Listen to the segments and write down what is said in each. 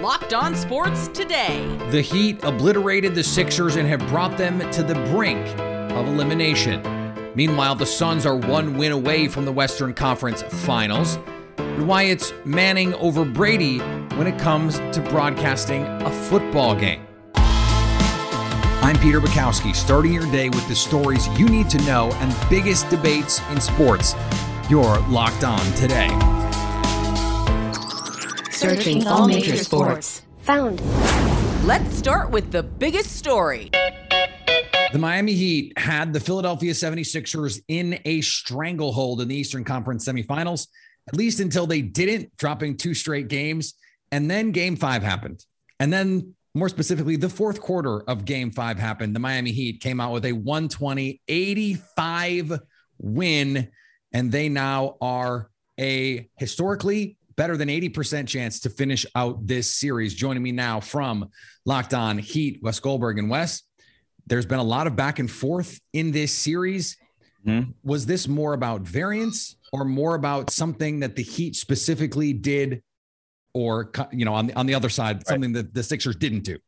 Locked On Sports Today. The Heat obliterated the Sixers and have brought them to the brink of elimination. Meanwhile, the Suns are one win away from the Western Conference Finals. And why it's Manning over Brady when it comes to broadcasting a football game. I'm Peter Bukowski, starting your day with the stories you need to know and biggest debates in sports. You're locked on today. Searching all major sports. Found. Let's start with the biggest story. The Miami Heat had the Philadelphia 76ers in a stranglehold in the Eastern Conference semifinals, at least until they didn't, dropping two straight games. And then game five happened. And then, more specifically, the fourth quarter of game five happened. The Miami Heat came out with a 120 85 win, and they now are a historically better than 80% chance to finish out this series. Joining me now from Locked On Heat, Wes Goldberg and Wes. There's been a lot of back and forth in this series. Mm-hmm. Was this more about variance or more about something that the Heat specifically did, or you know, on the on the other side, right. something that the Sixers didn't do?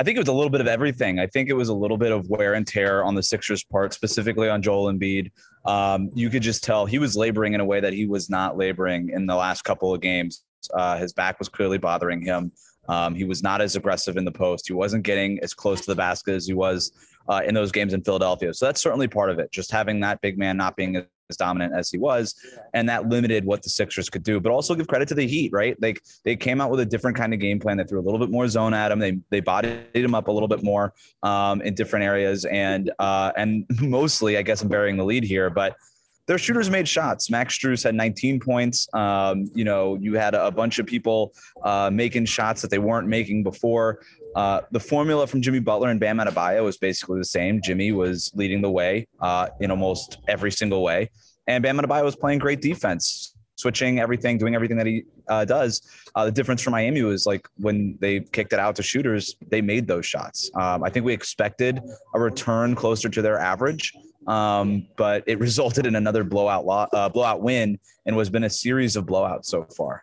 I think it was a little bit of everything. I think it was a little bit of wear and tear on the Sixers' part, specifically on Joel Embiid. Um, you could just tell he was laboring in a way that he was not laboring in the last couple of games. Uh, his back was clearly bothering him. Um, he was not as aggressive in the post. He wasn't getting as close to the basket as he was uh, in those games in Philadelphia. So that's certainly part of it. Just having that big man not being as dominant as he was, and that limited what the Sixers could do. But also give credit to the Heat, right? Like they came out with a different kind of game plan. They threw a little bit more zone at him. They they bodied him up a little bit more um, in different areas, and uh, and mostly, I guess I'm burying the lead here, but their shooters made shots. Max Strus had 19 points. Um, you know, you had a bunch of people uh, making shots that they weren't making before. Uh, the formula from Jimmy Butler and Bam Adebayo was basically the same. Jimmy was leading the way uh, in almost every single way, and Bam Adebayo was playing great defense, switching everything, doing everything that he uh, does. Uh, the difference for Miami was like when they kicked it out to shooters, they made those shots. Um, I think we expected a return closer to their average. Um, but it resulted in another blowout lo- uh, blowout win and has been a series of blowouts so far.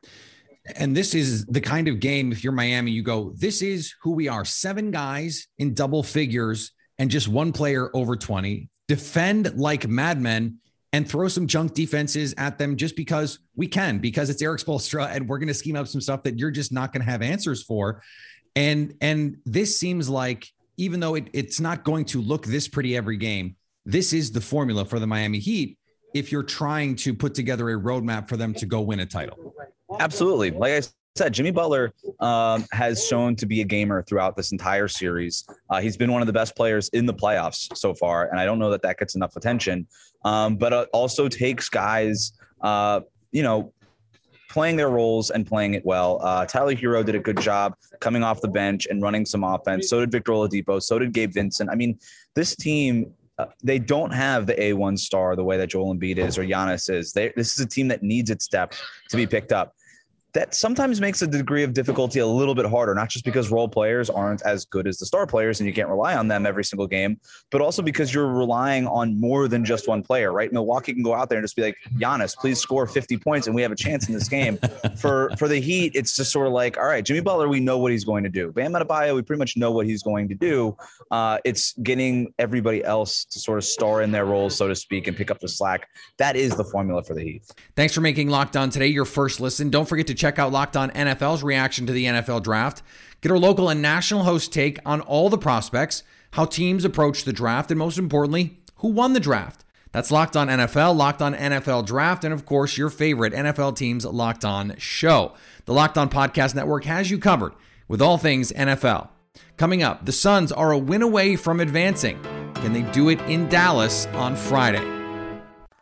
And this is the kind of game, if you're Miami, you go, this is who we are seven guys in double figures and just one player over 20. Defend like madmen and throw some junk defenses at them just because we can, because it's Erik Spoelstra and we're going to scheme up some stuff that you're just not going to have answers for. And and this seems like even though it, it's not going to look this pretty every game, this is the formula for the Miami Heat if you're trying to put together a roadmap for them to go win a title. Absolutely. Like I said, Jimmy Butler um, has shown to be a gamer throughout this entire series. Uh, he's been one of the best players in the playoffs so far, and I don't know that that gets enough attention. Um, but it also takes guys, uh, you know, playing their roles and playing it well. Uh, Tyler Herro did a good job coming off the bench and running some offense. So did Victor Oladipo. So did Gabe Vincent. I mean, this team uh, they don't have the A1 star the way that Joel Embiid is or Giannis is. They, this is a team that needs its depth to be picked up that sometimes makes a degree of difficulty a little bit harder, not just because role players aren't as good as the star players and you can't rely on them every single game, but also because you're relying on more than just one player, right? Milwaukee can go out there and just be like, Giannis, please score 50 points and we have a chance in this game. for for the Heat, it's just sort of like, all right, Jimmy Butler, we know what he's going to do. Bam Adebayo, we pretty much know what he's going to do. Uh, it's getting everybody else to sort of star in their roles, so to speak, and pick up the slack. That is the formula for the Heat. Thanks for making Locked On today your first listen. Don't forget to check check out Locked On NFL's reaction to the NFL draft. Get our local and national host take on all the prospects, how teams approach the draft, and most importantly, who won the draft. That's Locked On NFL, Locked On NFL Draft, and of course, your favorite NFL teams Locked On show. The Locked On Podcast Network has you covered with all things NFL. Coming up, the Suns are a win away from advancing. Can they do it in Dallas on Friday?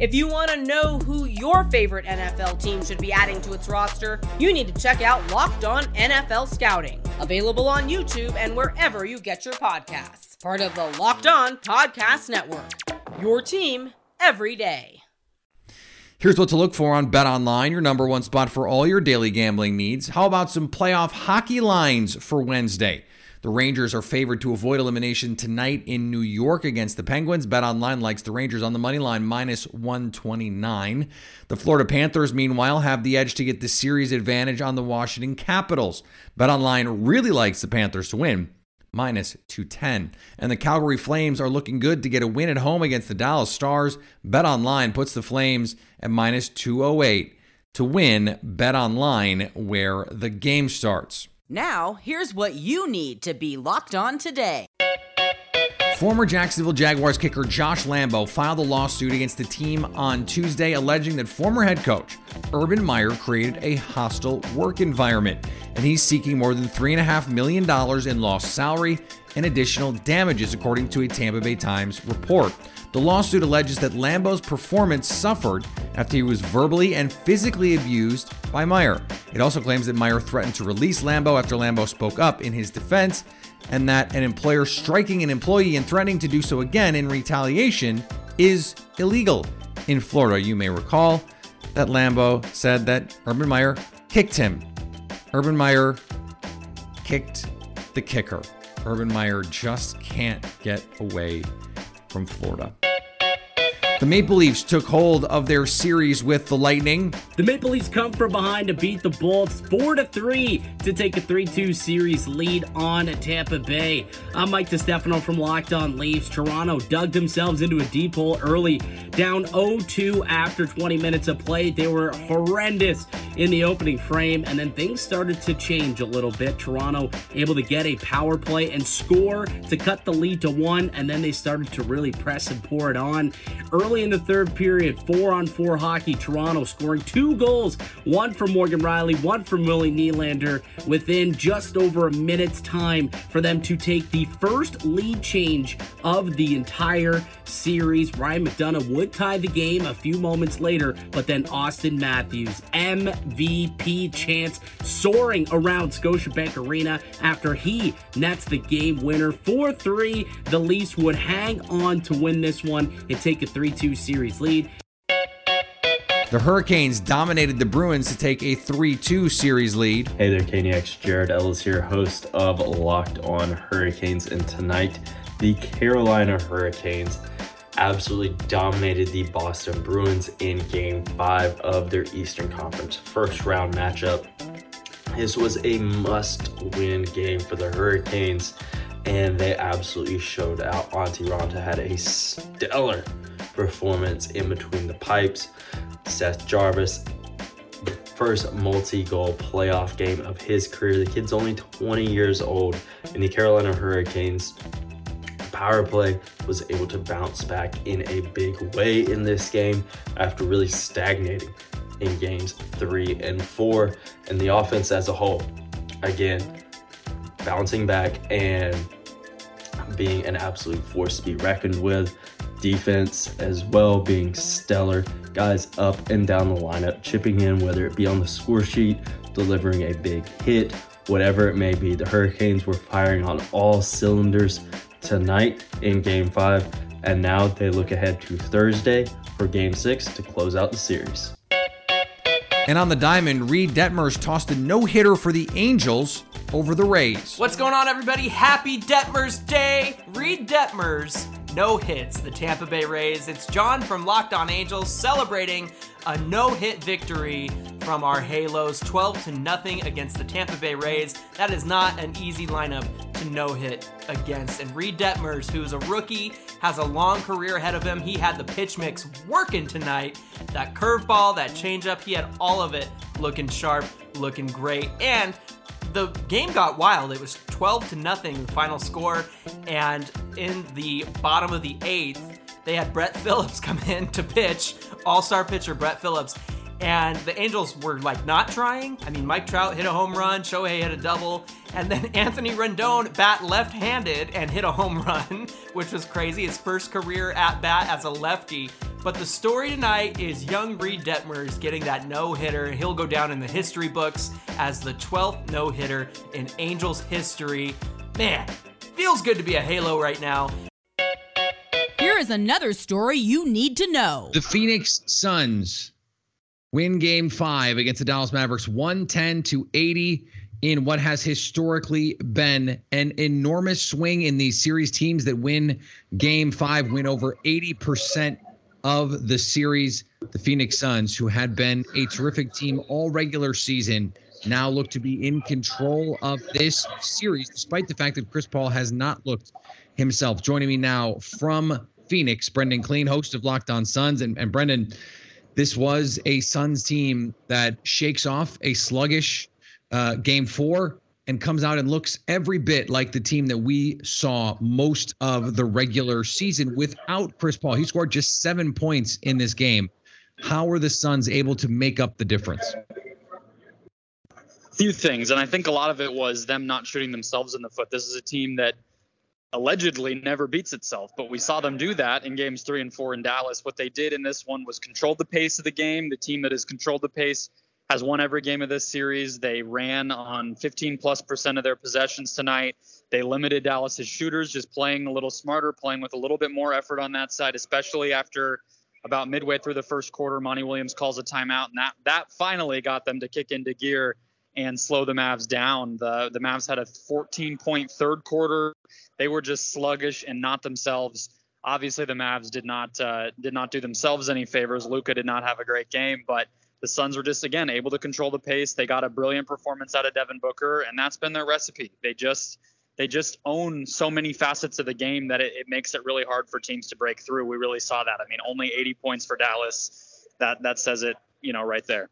If you want to know who your favorite NFL team should be adding to its roster, you need to check out Locked On NFL Scouting, available on YouTube and wherever you get your podcasts. Part of the Locked On Podcast Network. Your team every day. Here's what to look for on Bet Online, your number one spot for all your daily gambling needs. How about some playoff hockey lines for Wednesday? The Rangers are favored to avoid elimination tonight in New York against the Penguins. Bet Online likes the Rangers on the money line minus 129. The Florida Panthers, meanwhile, have the edge to get the series advantage on the Washington Capitals. Bet Online really likes the Panthers to win minus 210. And the Calgary Flames are looking good to get a win at home against the Dallas Stars. Bet Online puts the Flames at minus 208 to win. Bet Online where the game starts. Now, here's what you need to be locked on today. Former Jacksonville Jaguars kicker Josh Lambo filed a lawsuit against the team on Tuesday alleging that former head coach Urban Meyer created a hostile work environment, and he's seeking more than $3.5 million in lost salary and additional damages, according to a Tampa Bay Times report. The lawsuit alleges that Lambo's performance suffered after he was verbally and physically abused by Meyer. It also claims that Meyer threatened to release Lambo after Lambo spoke up in his defense, and that an employer striking an employee and threatening to do so again in retaliation is illegal. In Florida, you may recall that Lambo said that Urban Meyer kicked him. Urban Meyer kicked the kicker. Urban Meyer just can't get away from Florida. The Maple Leafs took hold of their series with the Lightning. The Maple Leafs come from behind to beat the Bolts 4 to 3 to take a 3 2 series lead on Tampa Bay. I'm Mike DeStefano from Locked On Leafs. Toronto dug themselves into a deep hole early, down 0 2 after 20 minutes of play. They were horrendous in the opening frame, and then things started to change a little bit. Toronto able to get a power play and score to cut the lead to one, and then they started to really press and pour it on. Early in the third period, four on four hockey, Toronto scoring two goals, one from Morgan Rielly, one from Willie Nylander, within just over a minute's time for them to take the first lead change of the entire series. Ryan McDonagh would tie the game a few moments later, but then Auston Matthews, MVP chance soaring around Scotiabank Arena after he nets the game winner 4 3. The Leafs would hang on to win this one and take a 3 2 series lead. The Hurricanes dominated the Bruins to take a 3 2 series lead. Hey there, Caniacs. Jared Ellis here, host of Locked On Hurricanes. And tonight, the Carolina Hurricanes absolutely dominated the Boston Bruins in game five of their Eastern Conference first round matchup. This was a must win game for the Hurricanes, and they absolutely showed out. Antti Raanta had a stellar performance in between the pipes. Seth Jarvis, first multi goal playoff game of his career. The kid's only 20 years old, and the Carolina Hurricanes power play was able to bounce back in a big way in this game after really stagnating in games three and four. And the offense as a whole, again, bouncing back and being an absolute force to be reckoned with. Defense as well being stellar. Guys up and down the lineup, chipping in, whether it be on the score sheet, delivering a big hit, whatever it may be. The Hurricanes were firing on all cylinders tonight in game five, and now they look ahead to Thursday for game six to close out the series. And on the diamond, Reid Detmers tossed a no hitter for the Angels over the Rays. What's going on, everybody? Happy Detmers Day! Reid Detmers, no hits, the Tampa Bay Rays. It's John from Locked On Angels celebrating a no-hit victory from our Halos, 12 to nothing against the Tampa Bay Rays. That is not an easy lineup to no-hit against. And Reid Detmers, who's a rookie, has a long career ahead of him. He had the pitch mix working tonight. That curveball, that changeup, he had all of it looking sharp, looking great. And the game got wild. It was 12 to nothing, the final score. And in the bottom of the eighth, they had Brett Phillips come in to pitch, all star pitcher Brett Phillips. And the Angels were like not trying. I mean, Mike Trout hit a home run, Shohei hit a double, and then Anthony Rendon bat left handed and hit a home run, which was crazy. His first career at bat as a lefty. But the story tonight is young Reid Detmers getting that no hitter. He'll go down in the history books as the 12th no hitter in Angels history. Man, feels good to be a Halo right now. Here is another story you need to know. The Phoenix Suns win game five against the Dallas Mavericks 110 to 80 in what has historically been an enormous swing in these series teams that win game five, win over 80% of the series. The Phoenix Suns, who had been a terrific team all regular season, now look to be in control of this series, despite the fact that Chris Paul has not looked himself. Joining me now from Phoenix, Brendan Clean, host of Locked On Suns. And, and Brendan, this was a Suns team that shakes off a sluggish uh, game four and comes out and looks every bit like the team that we saw most of the regular season without Chris Paul. He scored just seven points in this game. How were the Suns able to make up the difference? Few things, and I think a lot of it was them not shooting themselves in the foot. This is a team that allegedly never beats itself, but we saw them do that in games three and four in Dallas. What they did in this one was control the pace of the game. The team that has controlled the pace has won every game of this series. They ran on 15 plus percent of their possessions tonight. They limited Dallas's shooters, just playing a little smarter, playing with a little bit more effort on that side, especially after about midway through the first quarter, Monty Williams calls a timeout, and that that finally got them to kick into gear and slow the Mavs down. The the Mavs had a 14 point third quarter. They were just sluggish and not themselves. Obviously, the Mavs did not uh, did not do themselves any favors. Luka did not have a great game, but the Suns were just again able to control the pace. They got a brilliant performance out of Devin Booker, and that's been their recipe. They just they just own so many facets of the game that it, it makes it really hard for teams to break through. We really saw that. I mean, only 80 points for Dallas. That that says it, you know, right there.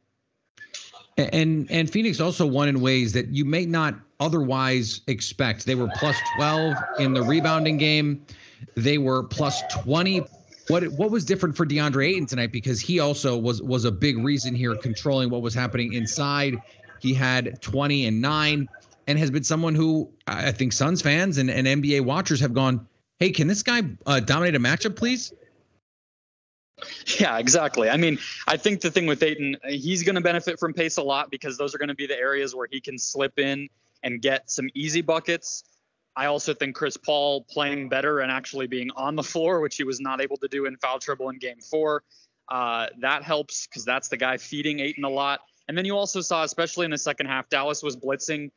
And and Phoenix also won in ways that you may not otherwise expect. They were plus 12 in the rebounding game. They were plus 20 what what was different for DeAndre Ayton tonight because he also was was a big reason here controlling what was happening inside. He had 20 and 9 and has been someone who I think Suns fans and, and NBA watchers have gone, "Hey, can this guy uh, dominate a matchup, please?" Yeah, exactly. I mean, I think the thing with Ayton, he's going to benefit from pace a lot because those are going to be the areas where he can slip in and get some easy buckets. I also think Chris Paul playing better and actually being on the floor, which he was not able to do in foul trouble in game four, uh, that helps because that's the guy feeding Ayton a lot. And then you also saw, especially in the second half, Dallas was blitzing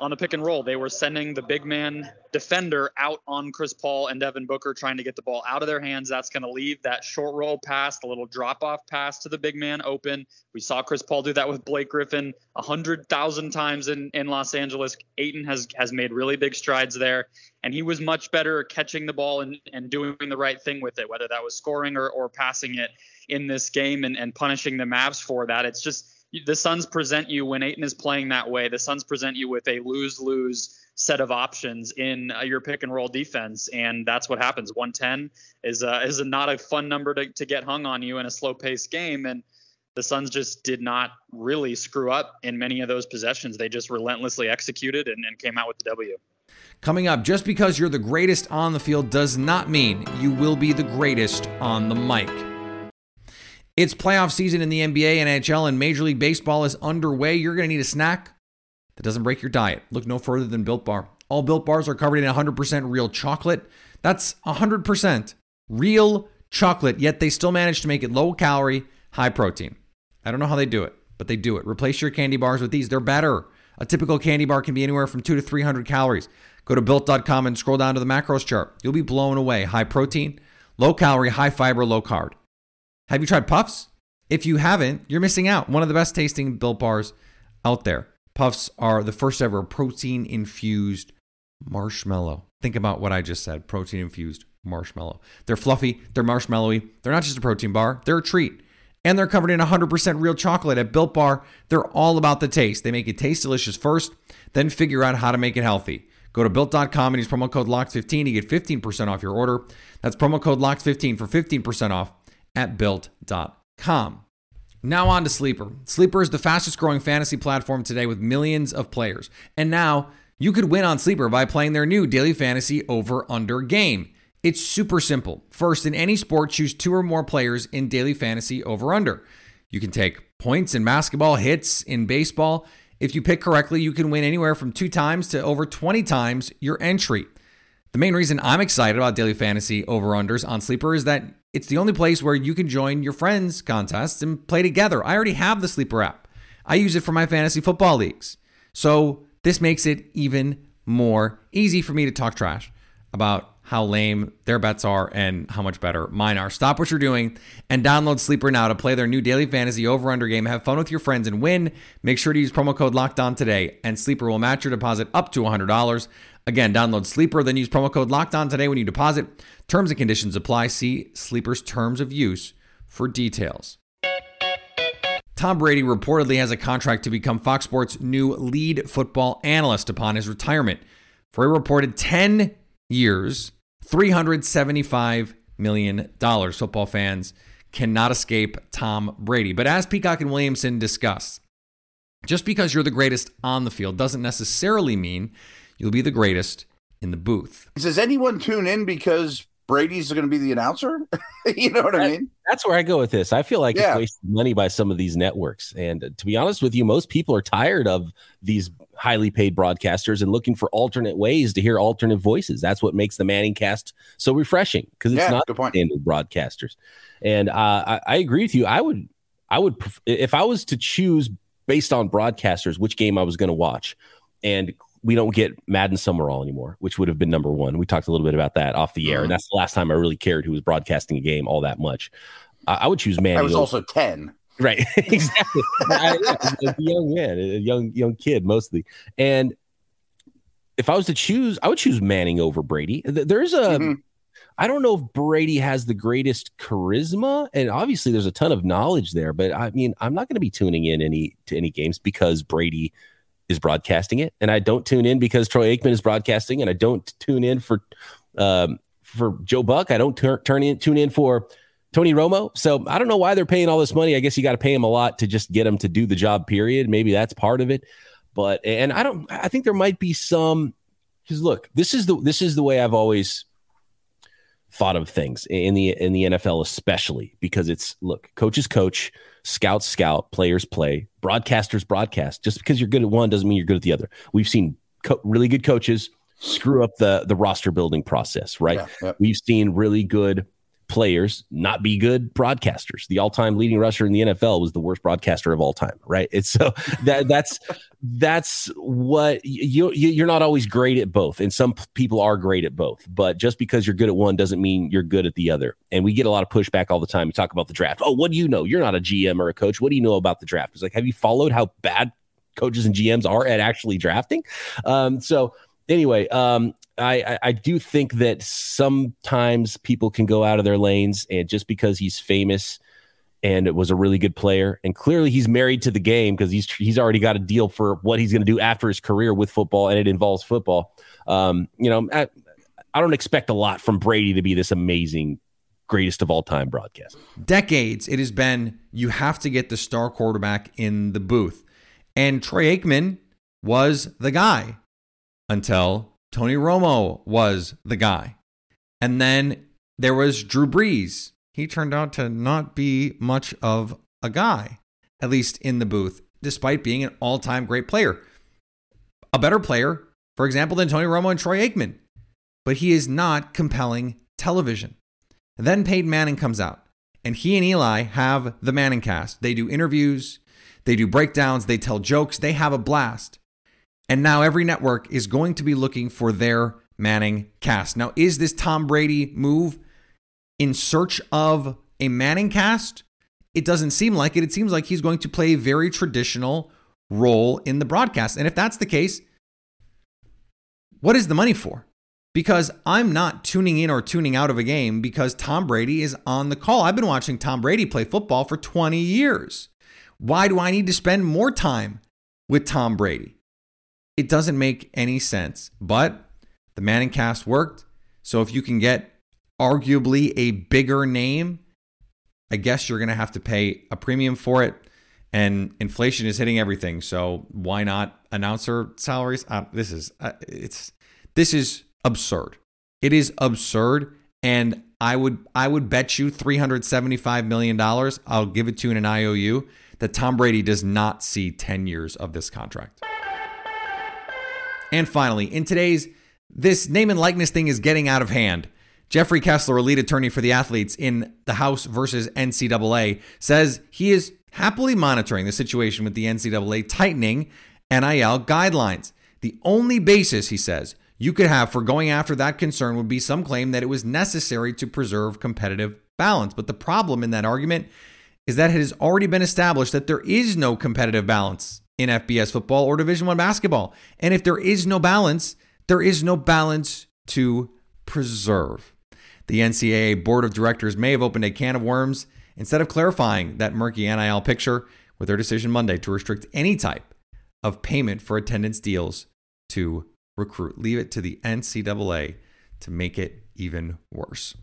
on the pick and roll. They were sending the big man defender out on Chris Paul and Devin Booker, trying to get the ball out of their hands. That's going to leave that short roll pass, the little drop off pass to the big man open. We saw Chris Paul do that with Blake Griffin a hundred thousand times in, in Los Angeles. Ayton has has made really big strides there, and he was much better catching the ball and, and doing the right thing with it, whether that was scoring or, or passing it in this game and, and punishing the Mavs for that. It's just the Suns present you when Ayton is playing that way. The Suns present you with a lose lose set of options in uh, your pick and roll defense, and that's what happens. 110 is uh, is not a fun number to, to get hung on you in a slow paced game, and the Suns just did not really screw up in many of those possessions. They just relentlessly executed and, and came out with the W. Coming up, just because you're the greatest on the field does not mean you will be the greatest on the mic. It's playoff season in the NBA, NHL, and Major League Baseball is underway. You're going to need a snack that doesn't break your diet. Look no further than Built Bar. All Built Bars are covered in 100% real chocolate. That's 100% real chocolate, yet they still manage to make it low calorie, high protein. I don't know how they do it, but they do it. Replace your candy bars with these. They're better. A typical candy bar can be anywhere from 2 to 300 calories. Go to built.com and scroll down to the macros chart. You'll be blown away. High protein, low calorie, high fiber, low carb. Have you tried Puffs? If you haven't, you're missing out. One of the best tasting built bars out there. Puffs are the first ever protein infused marshmallow. Think about what I just said protein infused marshmallow. They're fluffy, they're marshmallowy. They're not just a protein bar, they're a treat. And they're covered in 100% real chocolate at Built Bar. They're all about the taste. They make it taste delicious first, then figure out how to make it healthy. Go to built.com and use promo code LOCKED15 to get 15% off your order. That's promo code LOCKED15 for 15% off at built.com. Now on to Sleeper. Sleeper is the fastest growing fantasy platform today with millions of players. And now you could win on Sleeper by playing their new daily fantasy over under game. It's super simple. First, in any sport, choose two or more players in daily fantasy over under. You can take points in basketball, hits in baseball. If you pick correctly, you can win anywhere from two times to over 20 times your entry. The main reason I'm excited about daily fantasy over unders on Sleeper is that it's the only place where you can join your friends' contests and play together. I already have the Sleeper app, I use it for my fantasy football leagues. So this makes it even more easy for me to talk trash about how lame their bets are and how much better mine are. Stop what you're doing and download Sleeper now to play their new daily fantasy over under game. Have fun with your friends and win. Make sure to use promo code locked on today, and Sleeper will match your deposit up to $100. Again, download Sleeper, then use promo code locked on today when you deposit. Terms and conditions apply. See Sleeper's terms of use for details. Tom Brady reportedly has a contract to become Fox Sports' new lead football analyst upon his retirement for a reported 10 years, $375 million. Football fans cannot escape Tom Brady. But as Peacock and Williamson discuss, just because you're the greatest on the field doesn't necessarily mean you'll be the greatest in the booth. Does anyone tune in because Brady's going to be the announcer? you know what I mean? That's where I go with this. I feel like Yeah. it's wasting money by some of these networks. And uh, to be honest with you, most people are tired of these highly paid broadcasters and looking for alternate ways to hear alternate voices. That's what makes the Manning cast so refreshing because it's Yeah, not good point. standard broadcasters. And uh, I, I agree with you. I would, I would, pref- if I was to choose based on broadcasters which game I was going to watch, and we don't get Madden Summerall anymore, which would have been number one. We talked a little bit about that off the air, and that's the last time I really cared who was broadcasting a game all that much. I, I would choose Manning. I was also 10. Right, exactly. I, young man, a young young kid mostly. And if I was to choose, I would choose Manning over Brady. There's a, Mhm. I don't know if Brady has the greatest charisma, and obviously there's a ton of knowledge there. But I mean, I'm not going to be tuning in any to any games because Brady is broadcasting it, and I don't tune in because Troy Aikman is broadcasting, and I don't tune in for um, for Joe Buck. I don't tur- turn in tune in for Tony Romo. So I don't know why they're paying all this money. I guess you got to pay him a lot to just get him to do the job. Period. Maybe that's part of it. But and I don't. I think there might be some. Because look, this is the this is the way I've always thought of things in the in the NFL, especially because it's look, coaches coach, scouts scout, players play, broadcasters broadcast. Just because you're good at one doesn't mean you're good at the other. We've seen co- really good coaches screw up the the roster building process, right? Yeah, yeah. We've seen really good players not be good broadcasters. The all-time leading rusher in the NFL was the worst broadcaster of all time, right? It's so that that's that's what you, you you're not always great at both, and some people are great at both. But just because you're good at one doesn't mean you're good at the other. And we get a lot of pushback all the time. We talk about the draft. Oh, what do you know? You're not a GM or a coach. What do you know about the draft? It's like, have you followed how bad coaches and GMs are at actually drafting? Um, so anyway, um, I, I do think that sometimes people can go out of their lanes, and just because he's famous and it was a really good player, and clearly he's married to the game because he's he's already got a deal for what he's going to do after his career with football, and it involves football. Um, you know, I, I don't expect a lot from Brady to be this amazing, greatest of all time broadcast. decades it has been you have to get the star quarterback in the booth. And Troy Aikman was the guy until Tony Romo was the guy. And then there was Drew Brees. He turned out to not be much of a guy, at least in the booth, despite being an all time great player. A better player, for example, than Tony Romo and Troy Aikman. But he is not compelling television. Then Peyton Manning comes out, and he and Eli have the Manning cast. They do interviews, they do breakdowns, they tell jokes, they have a blast. And now every network is going to be looking for their Manning cast. Now, is this Tom Brady move in search of a Manning cast? It doesn't seem like it. It seems like he's going to play a very traditional role in the broadcast. And if that's the case, what is the money for? because I'm not tuning in or tuning out of a game because Tom Brady is on the call. I've been watching Tom Brady play football for 20 years. Why do I need to spend more time with Tom Brady? It doesn't make any sense. But the Manning cast worked. So if you can get arguably a bigger name, I guess you're going to have to pay a premium for it. And inflation is hitting everything. So why not announcer salaries? Uh, this is uh, it's this is absurd. It is absurd. And I would I would bet you 375 million dollars. I'll give it to you in an IOU that Tom Brady does not see 10 years of this contract. And finally, in today's this name and likeness thing is getting out of hand. Jeffrey Kessler, a lead attorney for the athletes in the House versus NCAA, says he is happily monitoring the situation with the NCAA tightening NIL guidelines. The only basis, he says, you could have for going after that concern would be some claim that it was necessary to preserve competitive balance. But the problem in that argument is that it has already been established that there is no competitive balance in FBS football or Division 1 basketball. And if there is no balance, there is no balance to preserve. The NCAA board of directors may have opened a can of worms instead of clarifying that murky NIL picture with their decision Monday to restrict any type of payment for attendance deals to recruit. Leave it to the NCAA to make it even worse.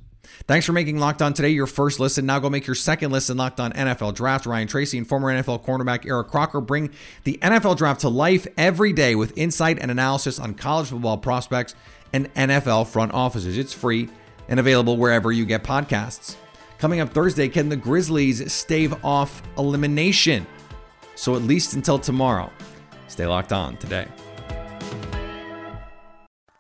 Thanks for making Locked On today your first listen. Now go make your second listen Locked On NFL Draft. Ryan Tracy and former NFL cornerback Eric Crocker bring the NFL Draft to life every day with insight and analysis on college football prospects and NFL front offices. It's free and available wherever you get podcasts. Coming up Thursday, can the Grizzlies stave off elimination? So at least until tomorrow, stay locked on today.